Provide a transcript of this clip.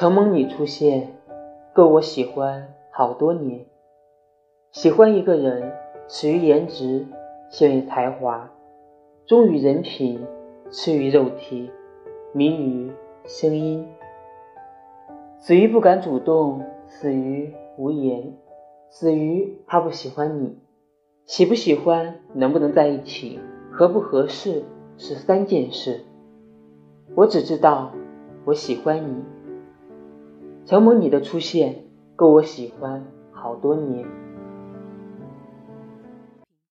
承蒙你出现，够我喜欢好多年。喜欢一个人，始于颜值，陷于才华，忠于人品，痴于肉体，迷于声音。死于不敢主动，死于无言，死于他不喜欢你。喜不喜欢，能不能在一起，合不合适，是三件事。我只知道，我喜欢你。承蒙你的出现，够我喜欢好多年。